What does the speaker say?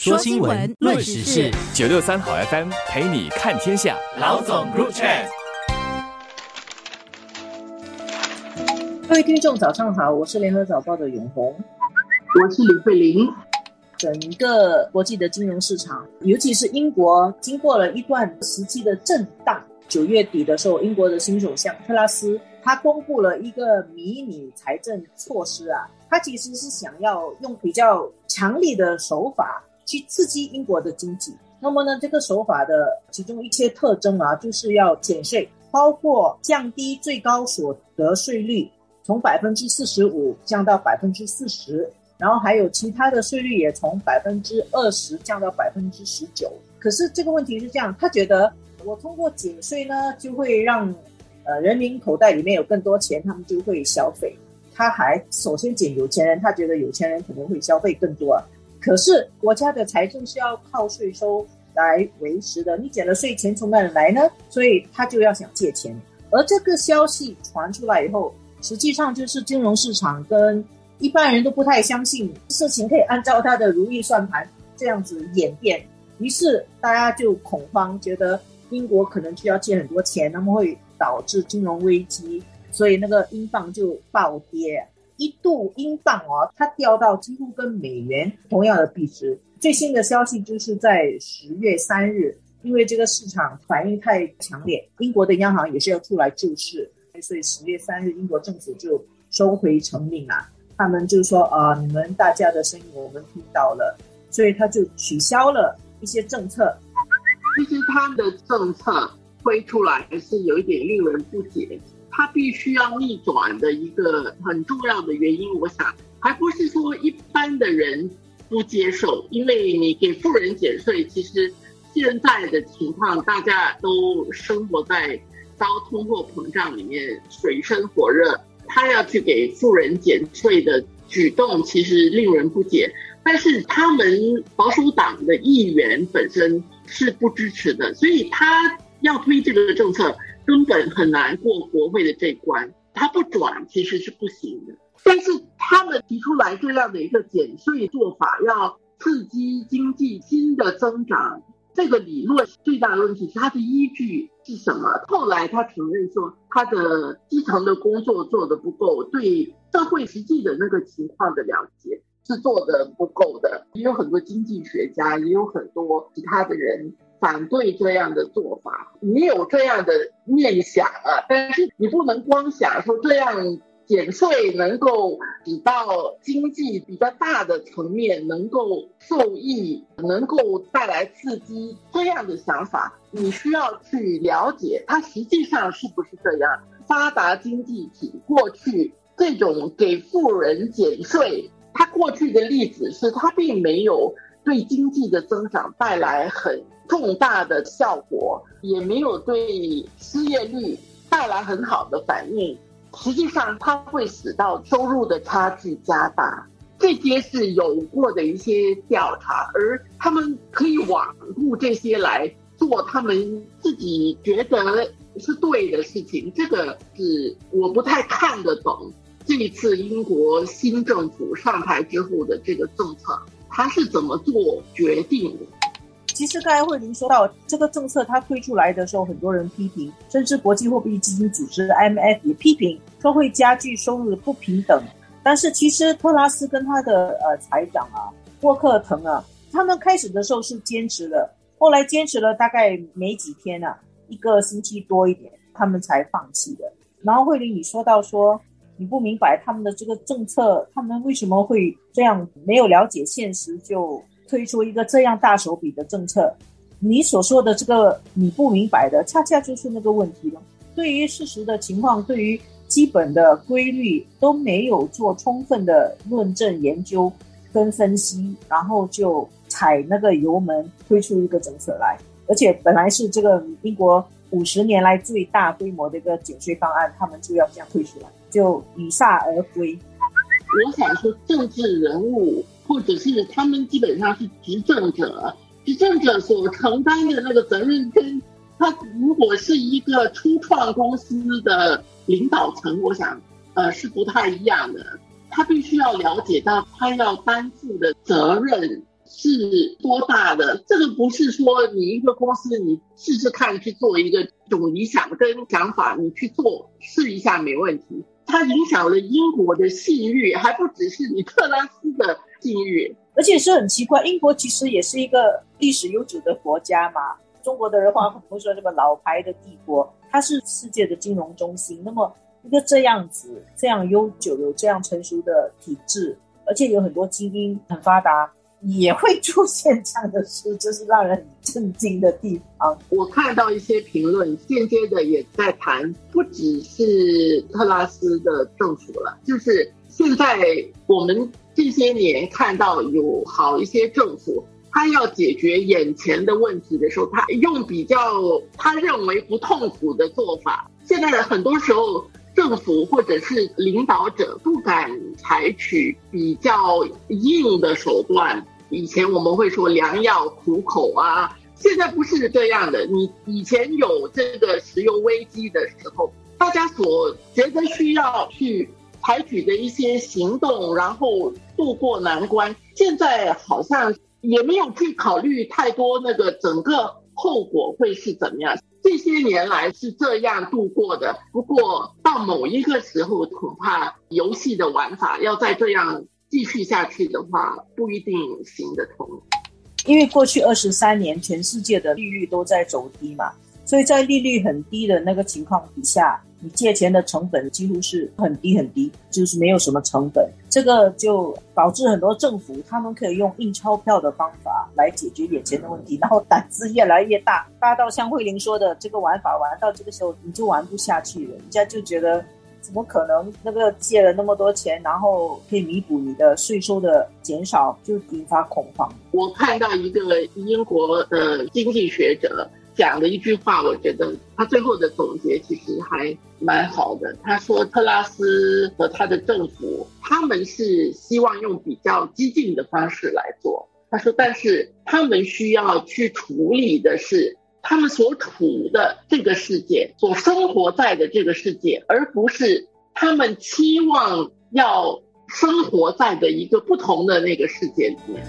说新闻，论时事，九六三好 FM 陪你看天下。老总 Group Chat，各位听众早上好，我是联合早报的永红，我是李慧玲。整个国际的金融市场，尤其是英国，经过了一段时期的震荡。九月底的时候，英国的新首相特拉斯他公布了一个迷你财政措施啊，他其实是想要用比较强力的手法去刺激英国的经济。那么呢，这个手法的其中一些特征啊，就是要减税，包括降低最高所得税率，从百分之四十五降到百分之四十。然后还有其他的税率也从百分之二十降到百分之十九。可是这个问题是这样，他觉得我通过减税呢，就会让呃人民口袋里面有更多钱，他们就会消费。他还首先减有钱人，他觉得有钱人可能会消费更多。可是国家的财政是要靠税收来维持的，你减了税，钱从哪里来呢？所以他就要想借钱。而这个消息传出来以后，实际上就是金融市场跟一般人都不太相信事情可以按照他的如意算盘这样子演变，于是大家就恐慌，觉得英国可能需要借很多钱，那么会导致金融危机，所以那个英镑就暴跌，一度英镑哦，它掉到几乎跟美元同样的币值。最新的消息就是在十月三日，因为这个市场反应太强烈，英国的央行也是要出来救市，所以十月三日英国政府就收回成命啊。他们就说啊，你们大家的声音我们听到了，所以他就取消了一些政策。其实他们的政策推出来是有一点令人不解，他必须要逆转的一个很重要的原因，我想还不是说一般的人不接受，因为你给富人减税，其实现在的情况大家都生活在高通货膨胀里面，水深火热。他要去给富人减税的举动，其实令人不解。但是他们保守党的议员本身是不支持的，所以他要推这个政策，根本很难过国会的这关。他不转其实是不行的。但是他们提出来这样的一个减税做法，要刺激经济新的增长。这个理论最大的问题是它的依据是什么？后来他承认说，他的基层的工作做的不够，对社会实际的那个情况的了解是做的不够的。也有很多经济学家，也有很多其他的人反对这样的做法。你有这样的念想啊，但是你不能光想说这样。减税能够使到经济比较大的层面能够受益，能够带来刺激，这样的想法，你需要去了解它实际上是不是这样。发达经济体过去这种给富人减税，它过去的例子是它并没有对经济的增长带来很重大的效果，也没有对失业率带来很好的反应。实际上，它会使到收入的差距加大，这些是有过的一些调查，而他们可以罔顾这些来做他们自己觉得是对的事情。这个是我不太看得懂。这一次英国新政府上台之后的这个政策，他是怎么做决定的？其实刚才慧玲说到这个政策，它推出来的时候，很多人批评，甚至国际货币基金组织 IMF 也批评，说会加剧收入的不平等。但是其实特拉斯跟他的呃财长啊，沃克腾啊，他们开始的时候是坚持的，后来坚持了大概没几天啊，一个星期多一点，他们才放弃的。然后慧玲你说到说，你不明白他们的这个政策，他们为什么会这样，没有了解现实就。推出一个这样大手笔的政策，你所说的这个你不明白的，恰恰就是那个问题了。对于事实的情况，对于基本的规律都没有做充分的论证研究跟分析，然后就踩那个油门推出一个政策来，而且本来是这个英国五十年来最大规模的一个减税方案，他们就要这样推出来，就以铩而归。我想说，政治人物。或者是他们基本上是执政者，执政者所承担的那个责任，跟他如果是一个初创公司的领导层，我想，呃，是不太一样的。他必须要了解到他要担负的责任是多大的？这个不是说你一个公司你试试看去做一个种理想跟想法，你去做试一下没问题。它影响了英国的信誉，还不只是你特拉斯的信誉，而且是很奇怪，英国其实也是一个历史悠久的国家嘛。中国的人话很会说什么老牌的帝国，它是世界的金融中心。那么一个这样子这样悠久、有这样成熟的体制，而且有很多精英很发达。也会出现这样的事，这是让人震惊的地方。我看到一些评论，间接的也在谈，不只是特拉斯的政府了，就是现在我们这些年看到有好一些政府，他要解决眼前的问题的时候，他用比较他认为不痛苦的做法。现在很多时候，政府或者是领导者不敢采取比较硬的手段。以前我们会说良药苦口啊，现在不是这样的。你以前有这个石油危机的时候，大家所觉得需要去采取的一些行动，然后渡过难关，现在好像也没有去考虑太多那个整个后果会是怎么样。这些年来是这样度过的，不过到某一个时候，恐怕游戏的玩法要再这样。继续下去的话，不一定行得通。因为过去二十三年，全世界的利率都在走低嘛，所以在利率很低的那个情况底下，你借钱的成本几乎是很低很低，就是没有什么成本。这个就导致很多政府他们可以用印钞票的方法来解决眼前的问题，然后胆子越来越大，大到像慧玲说的，这个玩法玩到这个时候你就玩不下去了，人家就觉得。怎么可能？那个借了那么多钱，然后可以弥补你的税收的减少，就引发恐慌。我看到一个英国的经济学者讲的一句话，我觉得他最后的总结其实还蛮好的。他说，特拉斯和他的政府，他们是希望用比较激进的方式来做。他说，但是他们需要去处理的是。他们所处的这个世界，所生活在的这个世界，而不是他们期望要生活在的一个不同的那个世界里面。